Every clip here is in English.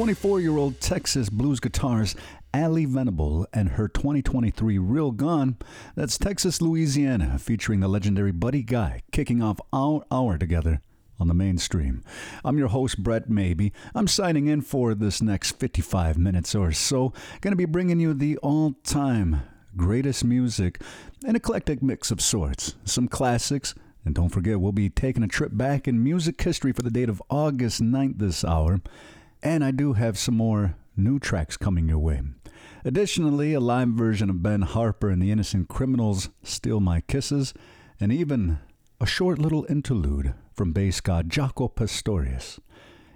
24 year old Texas blues guitarist Ally Venable and her 2023 Real Gone, that's Texas, Louisiana, featuring the legendary Buddy Guy, kicking off our hour together on the mainstream. I'm your host, Brett Maybe. I'm signing in for this next 55 minutes or so. Going to be bringing you the all time greatest music, an eclectic mix of sorts, some classics. And don't forget, we'll be taking a trip back in music history for the date of August 9th this hour. And I do have some more new tracks coming your way. Additionally, a live version of Ben Harper and the Innocent Criminals' Steal My Kisses, and even a short little interlude from bass god Jaco Pastorius.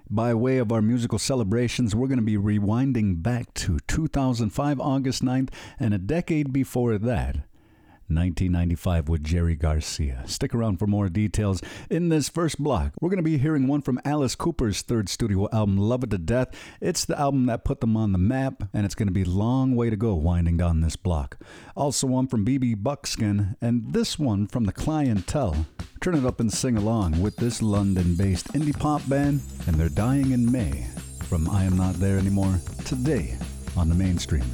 By way of our musical celebrations, we're going to be rewinding back to 2005, August 9th, and a decade before that, 1995 with Jerry Garcia. Stick around for more details. In this first block, we're going to be hearing one from Alice Cooper's third studio album, Love It to Death. It's the album that put them on the map, and it's going to be a long way to go winding down this block. Also, one from Bebe Buckskin, and this one from The Clientele. Turn it up and sing along with this London based indie pop band, and they're dying in May from I Am Not There Anymore today on the mainstream.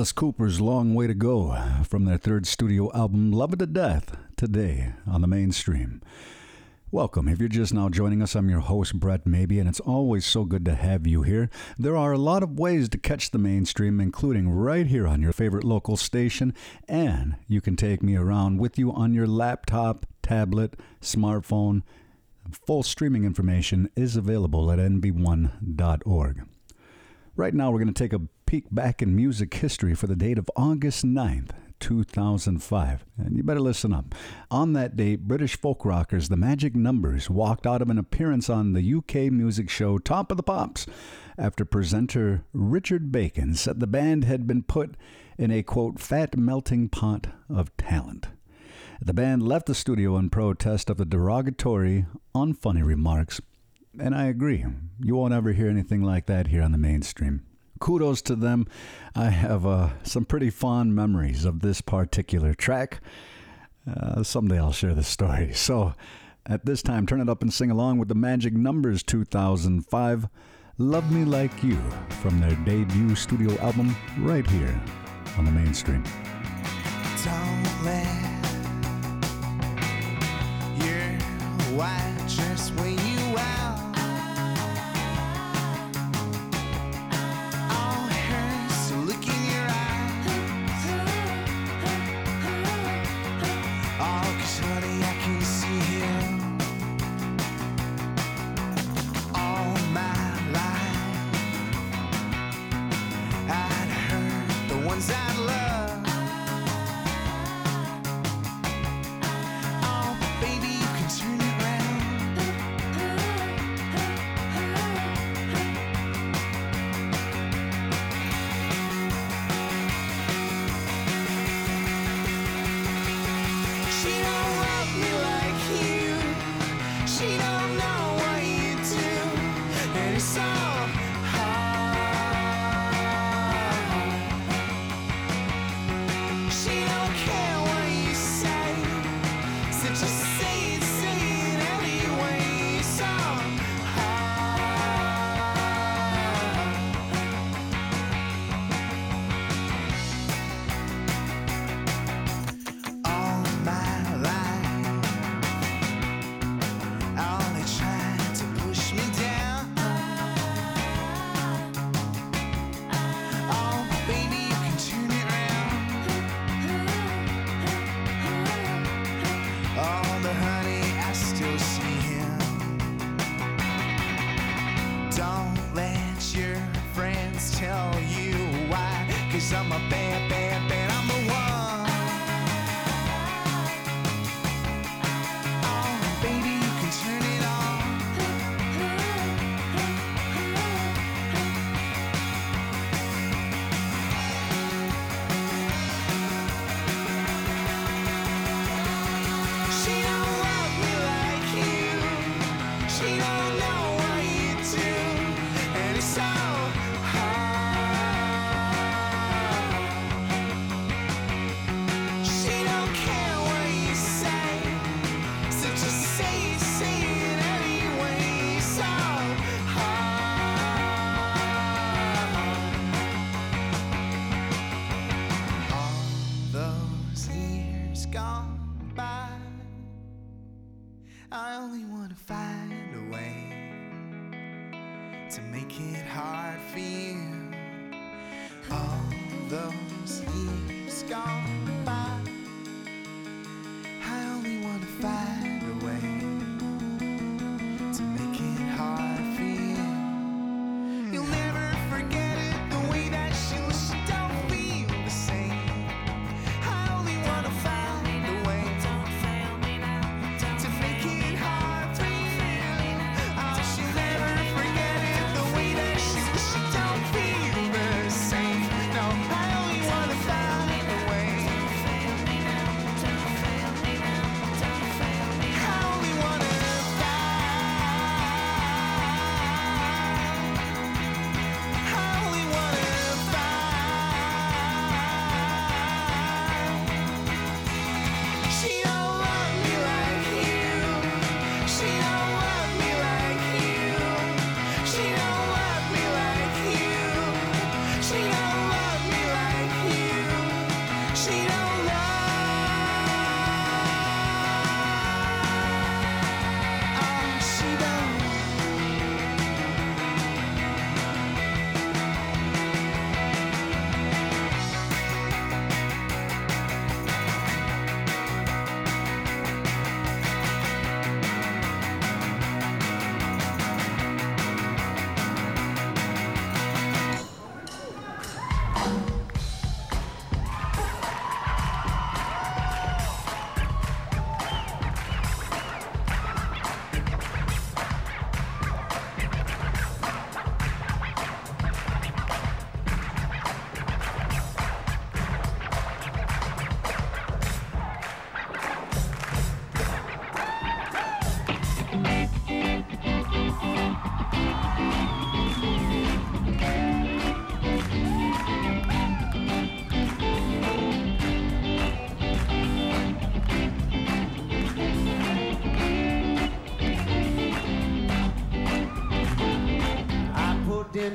Alice Cooper's Long Way to Go from their third studio album, Love It to Death, today on the mainstream. Welcome. If you're just now joining us, I'm your host, Brett Maybe, and it's always so good to have you here. There are a lot of ways to catch the mainstream, including right here on your favorite local station, and you can take me around with you on your laptop, tablet, smartphone. Full streaming information is available at nb1.org. Right now, we're going to take a peek back in music history for the date of August 9th, 2005. And you better listen up. On that date, British folk rockers The Magic Numbers walked out of an appearance on the UK music show Top of the Pops after presenter Richard Bacon said the band had been put in a quote, fat melting pot of talent. The band left the studio in protest of the derogatory, unfunny remarks and I agree. You won't ever hear anything like that here on the mainstream. Kudos to them. I have uh, some pretty fond memories of this particular track. Uh, someday I'll share the story. So, at this time, turn it up and sing along with the Magic Numbers 2005 Love Me Like You from their debut studio album right here on the mainstream. Don't let your white gone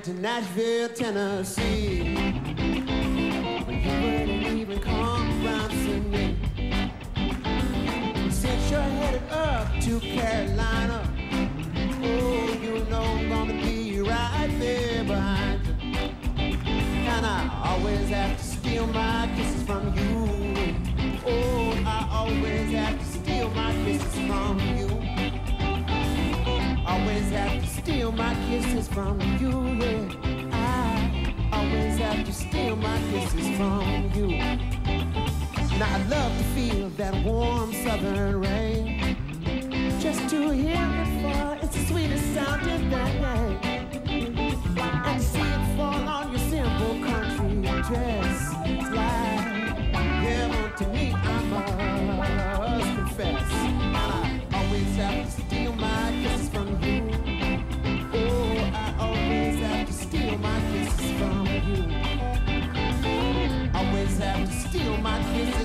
into Nashville, Tennessee. But you wouldn't even come around to me. Since you're headed up to Carolina, oh, you know I'm gonna be right there behind you. And I always have to steal my kisses have to steal my kisses from you, yeah. I always have to steal my kisses from you. Now I love to feel that warm southern rain. Just to hear it fall, it's the sweetest sound in sounding thing. And see it fall on your simple country dress. It's like heaven to me, I must confess. From you,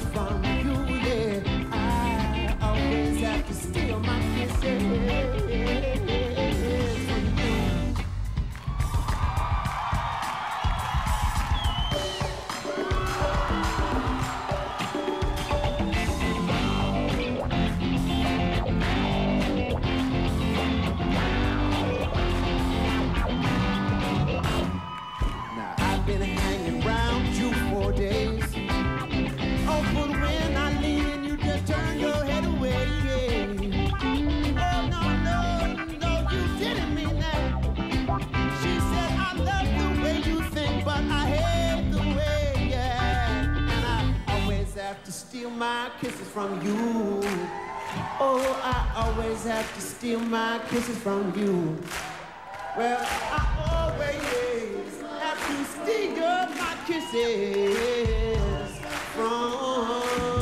from you. Oh, I always have to steal my kisses from you. Well, I always have to steal my kisses from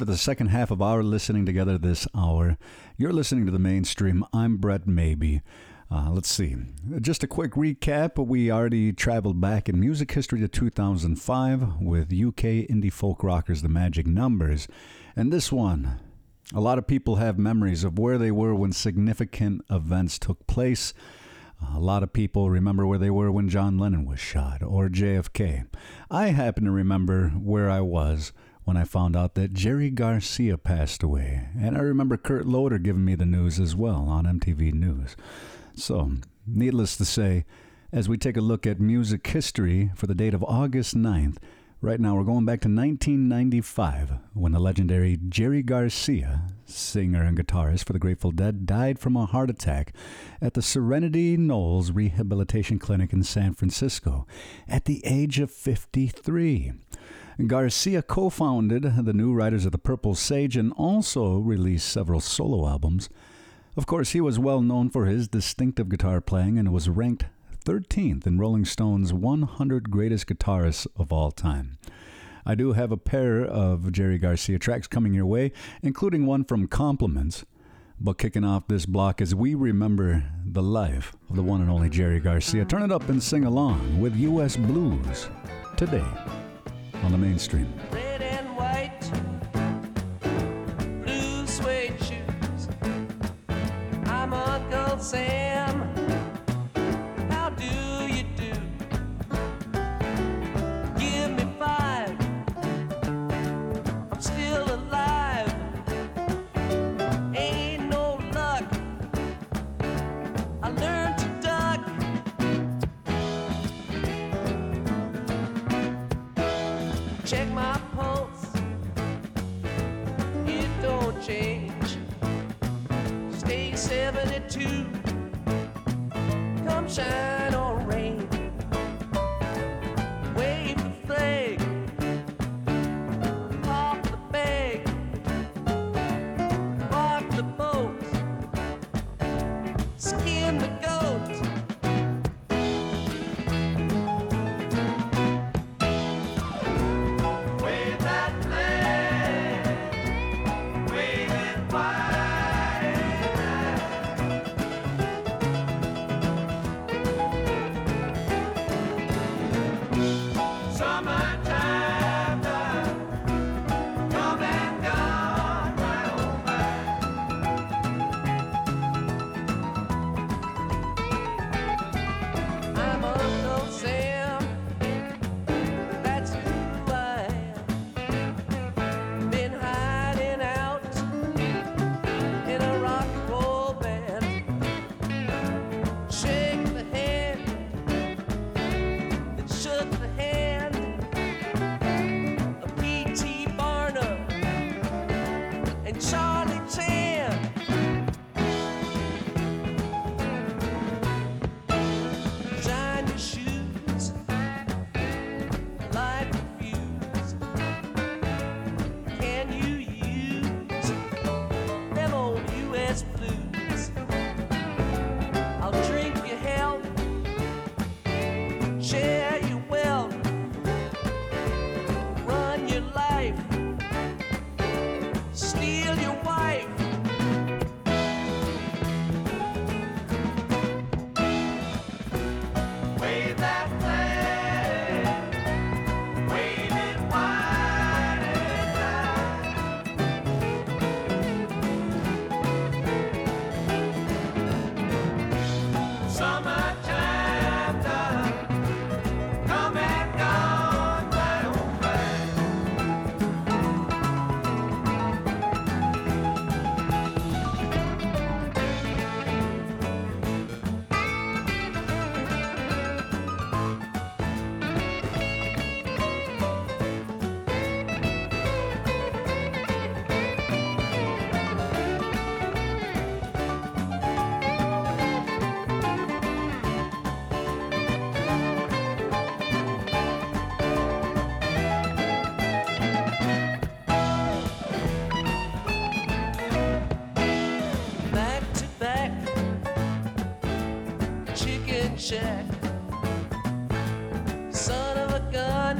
at the second half of our listening together this hour. You're listening to the mainstream. I'm Brett Maybe. Uh, let's see. Just a quick recap. We already traveled back in music history to 2005 with UK indie folk rockers The Magic Numbers. And this one A lot of people have memories of where they were when significant events took place. A lot of people remember where they were when John Lennon was shot or JFK. I happen to remember where I was when I found out that Jerry Garcia passed away. And I remember Kurt Loder giving me the news as well on MTV News. So, needless to say, as we take a look at music history for the date of August 9th, right now we're going back to 1995 when the legendary Jerry Garcia, singer and guitarist for the Grateful Dead, died from a heart attack at the Serenity Knolls Rehabilitation Clinic in San Francisco at the age of 53. Garcia co founded the New Riders of the Purple Sage and also released several solo albums. Of course, he was well known for his distinctive guitar playing and was ranked 13th in Rolling Stone's 100 Greatest Guitarists of All Time. I do have a pair of Jerry Garcia tracks coming your way, including one from Compliments. But kicking off this block as we remember the life of the one and only Jerry Garcia. Turn it up and sing along with U.S. Blues today on the mainstream. Son of a gun,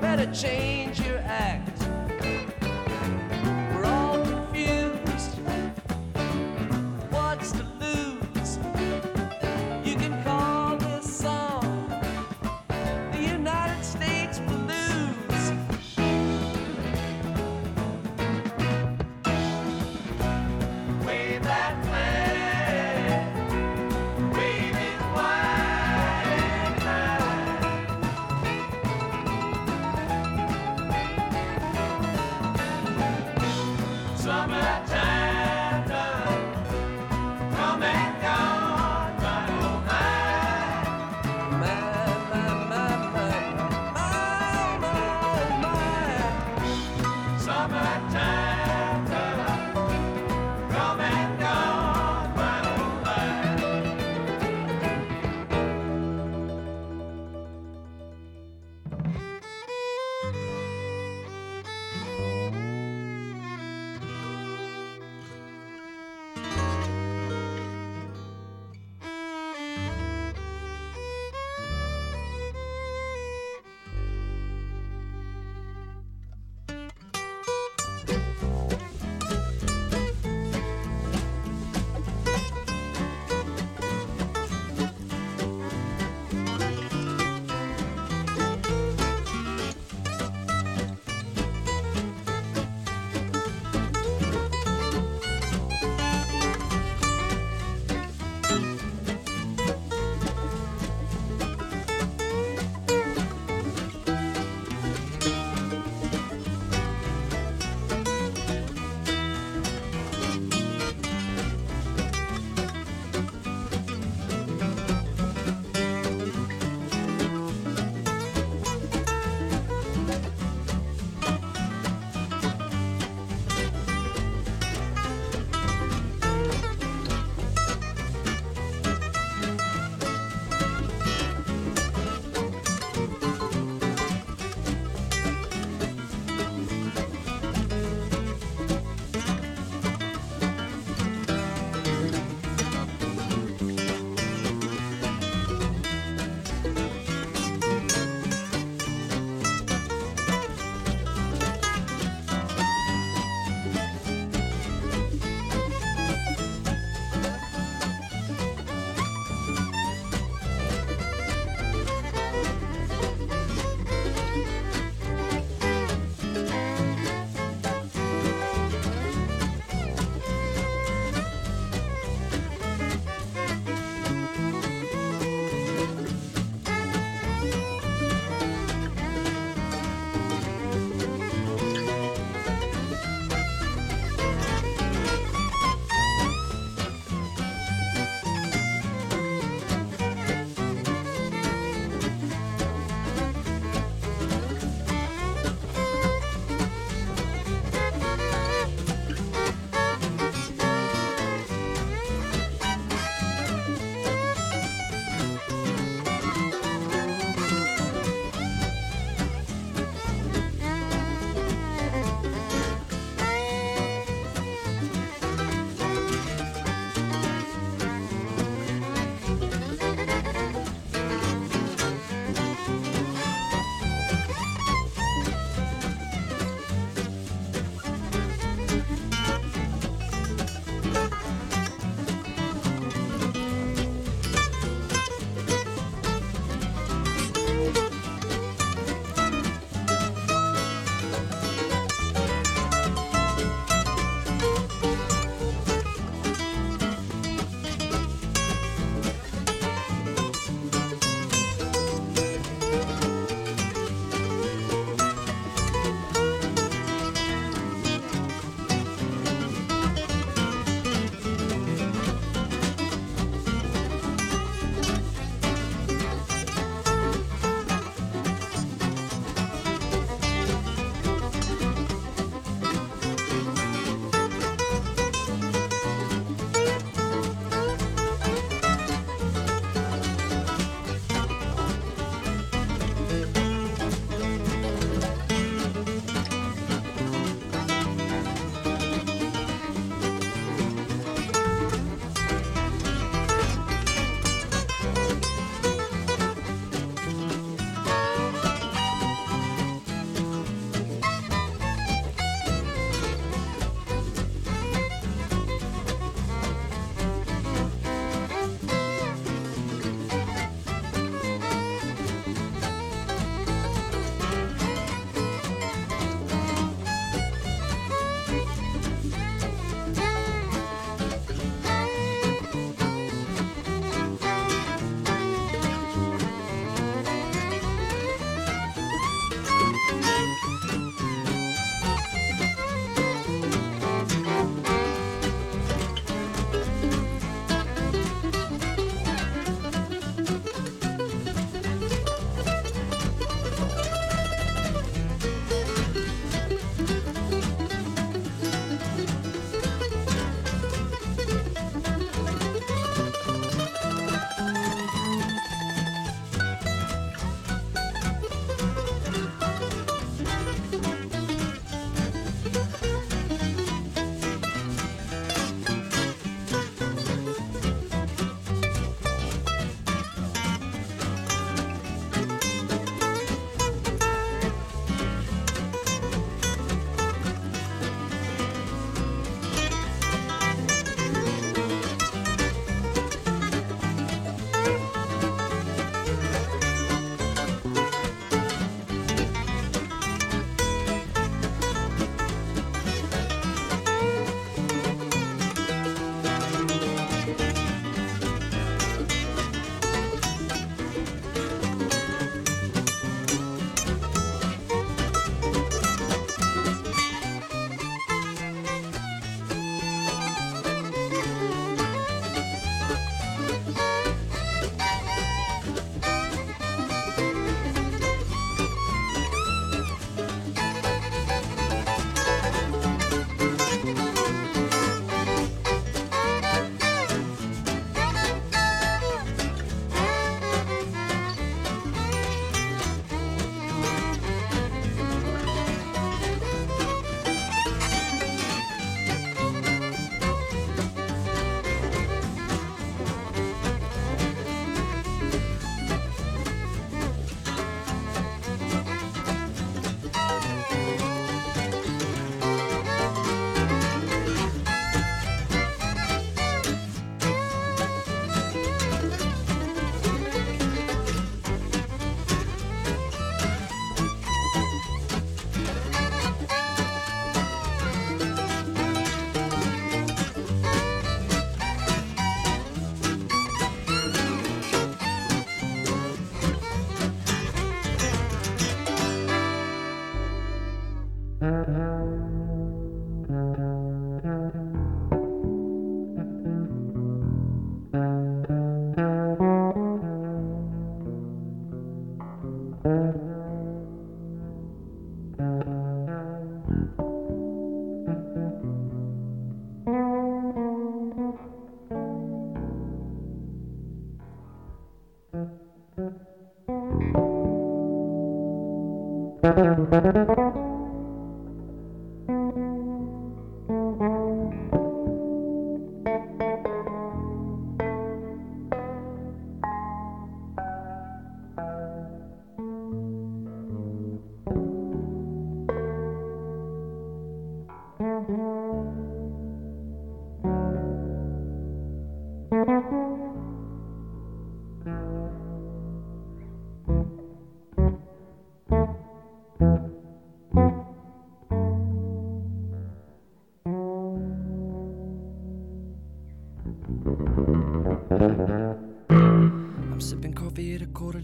better change your act.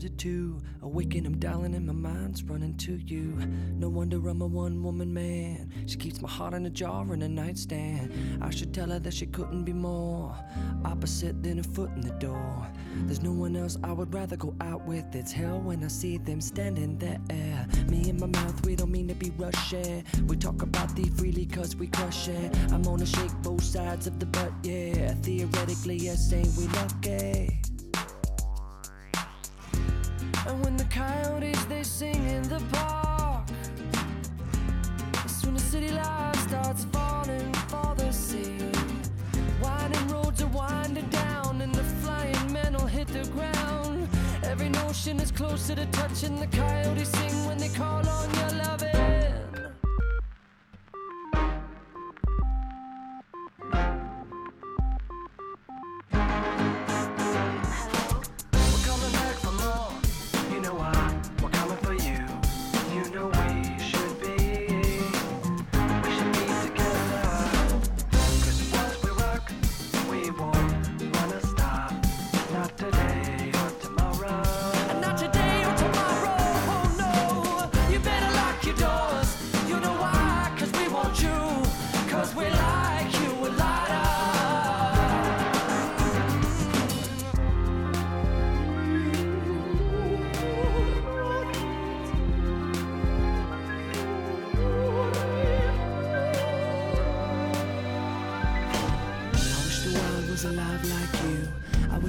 32. Awaken, I'm dialing and my mind's running to you. No wonder I'm a one woman man. She keeps my heart in a jar in a nightstand. I should tell her that she couldn't be more opposite than a foot in the door. There's no one else I would rather go out with. It's hell when I see them standing there. Me and my mouth, we don't mean to be rushing. We talk about thee freely cause we crush it. I'm gonna shake both sides of the butt, yeah. Theoretically, yes, ain't we lucky? And when the coyotes they sing in the park, it's when the city life starts falling for the sea. Winding roads are winding down, and the flying men will hit the ground. Every notion is closer to touching. The coyotes sing when they call on your loving.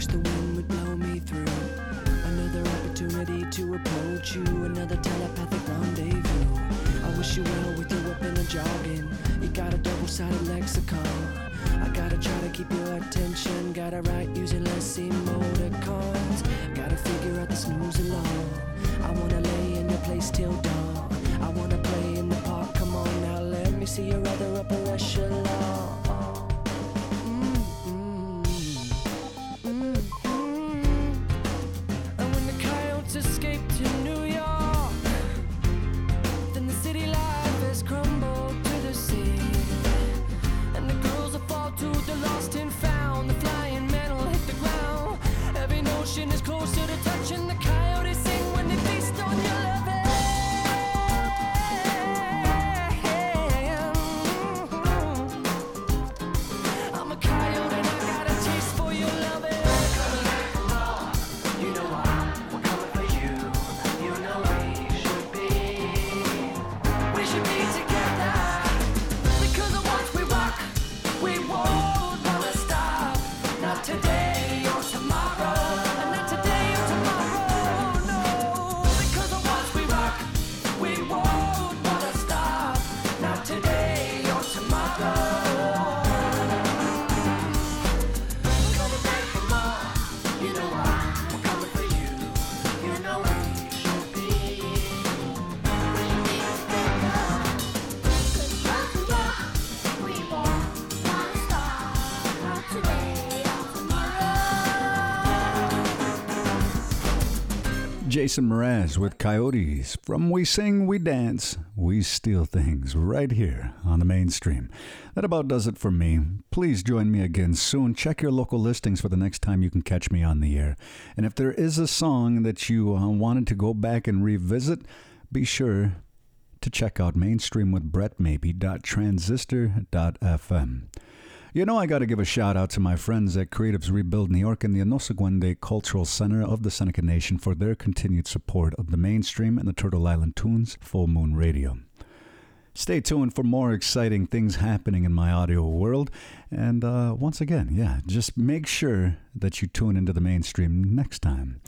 Wish the wind would blow me through. Another opportunity to approach you, another telepathic rendezvous. I wish you well with your in a jogging. You got a double sided lexicon. I gotta try to keep your attention. Gotta write using less emoticons. Jason Mraz with Coyotes. From We Sing, We Dance, We Steal Things, right here on the mainstream. That about does it for me. Please join me again soon. Check your local listings for the next time you can catch me on the air. And if there is a song that you uh, wanted to go back and revisit, be sure to check out mainstreamwithbrettmaybe.transistor.fm. You know, I got to give a shout out to my friends at Creatives Rebuild New York and the Onöhsagwë:de' Cultural Center of the Seneca Nation for their continued support of the mainstream and the Turtle Island Tunes Full Moon Radio. Stay tuned for more exciting things happening in my audio world. And uh, once again, yeah, just make sure that you tune into the mainstream next time.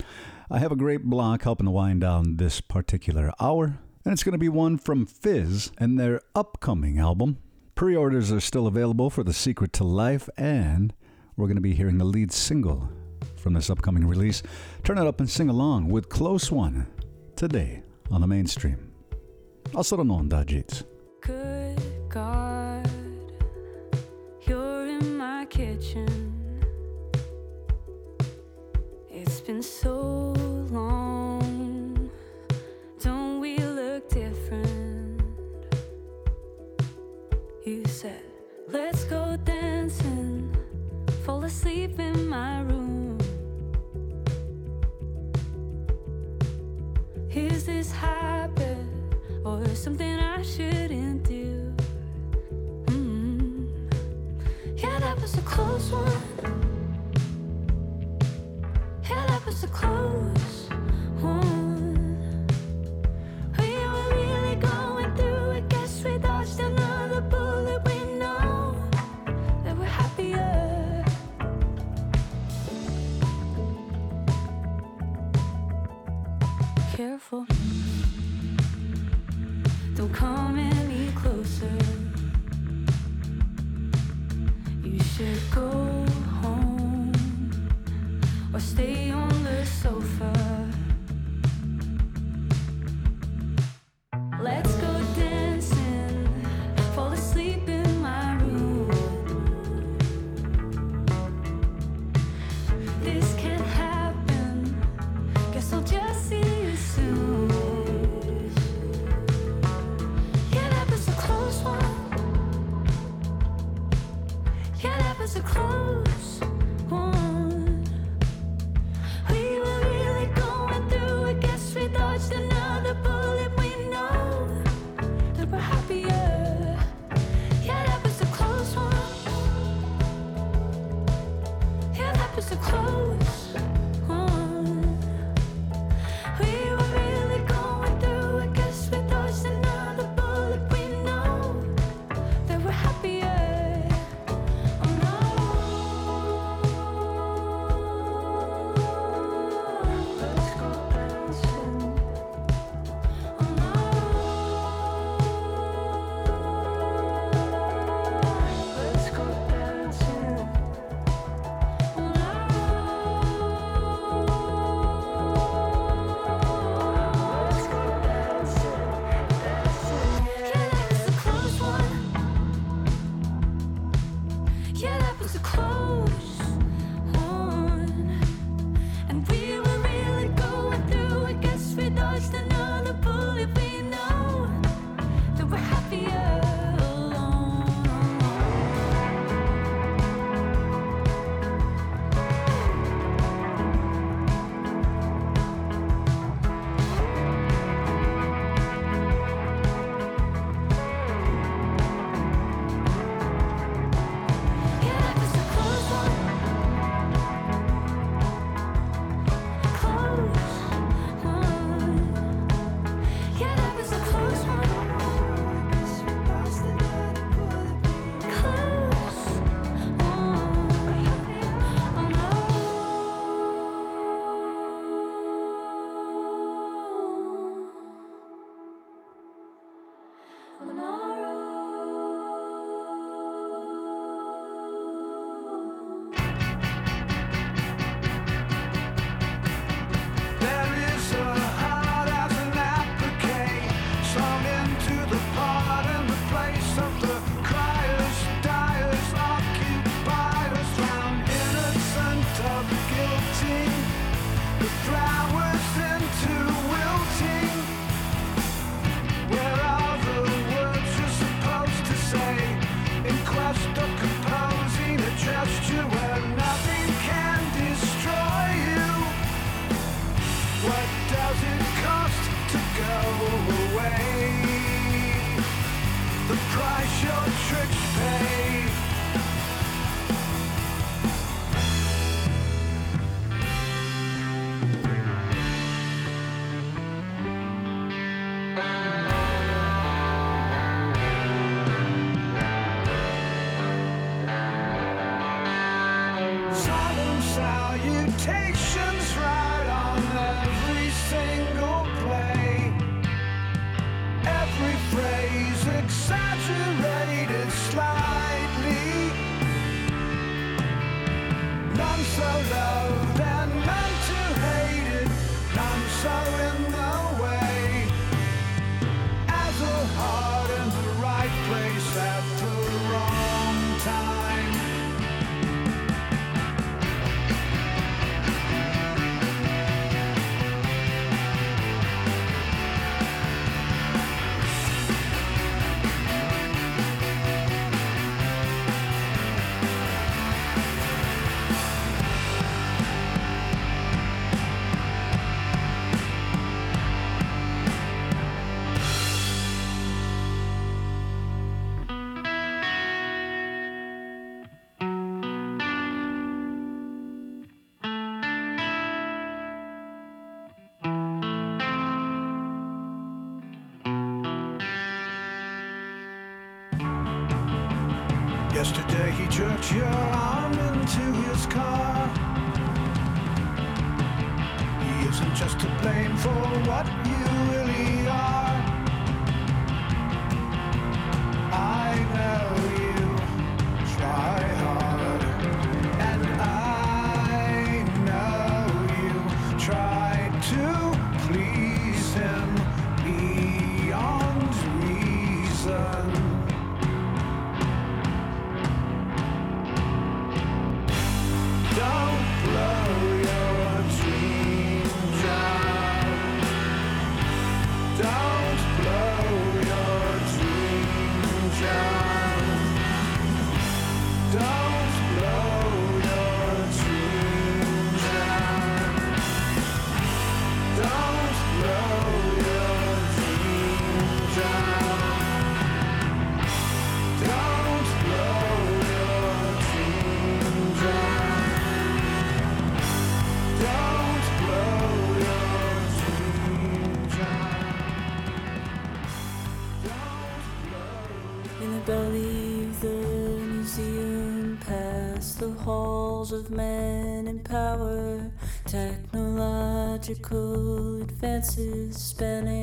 I have a great block helping to wind down this particular hour, and it's going to be one from Fizz and their upcoming album, Pre orders are still available for The Secret to Life, and we're going to be hearing the lead single from this upcoming release. Turn it up and sing along with Close One today on the mainstream. Also known Dajits. Good God, you're in my kitchen. It's been so Let's go dancing, fall asleep in my room. Is this habit or something I shouldn't do? Mm-hmm. Yeah, that was a close one. Yeah, that was a close. Men in power, technological advances spanning.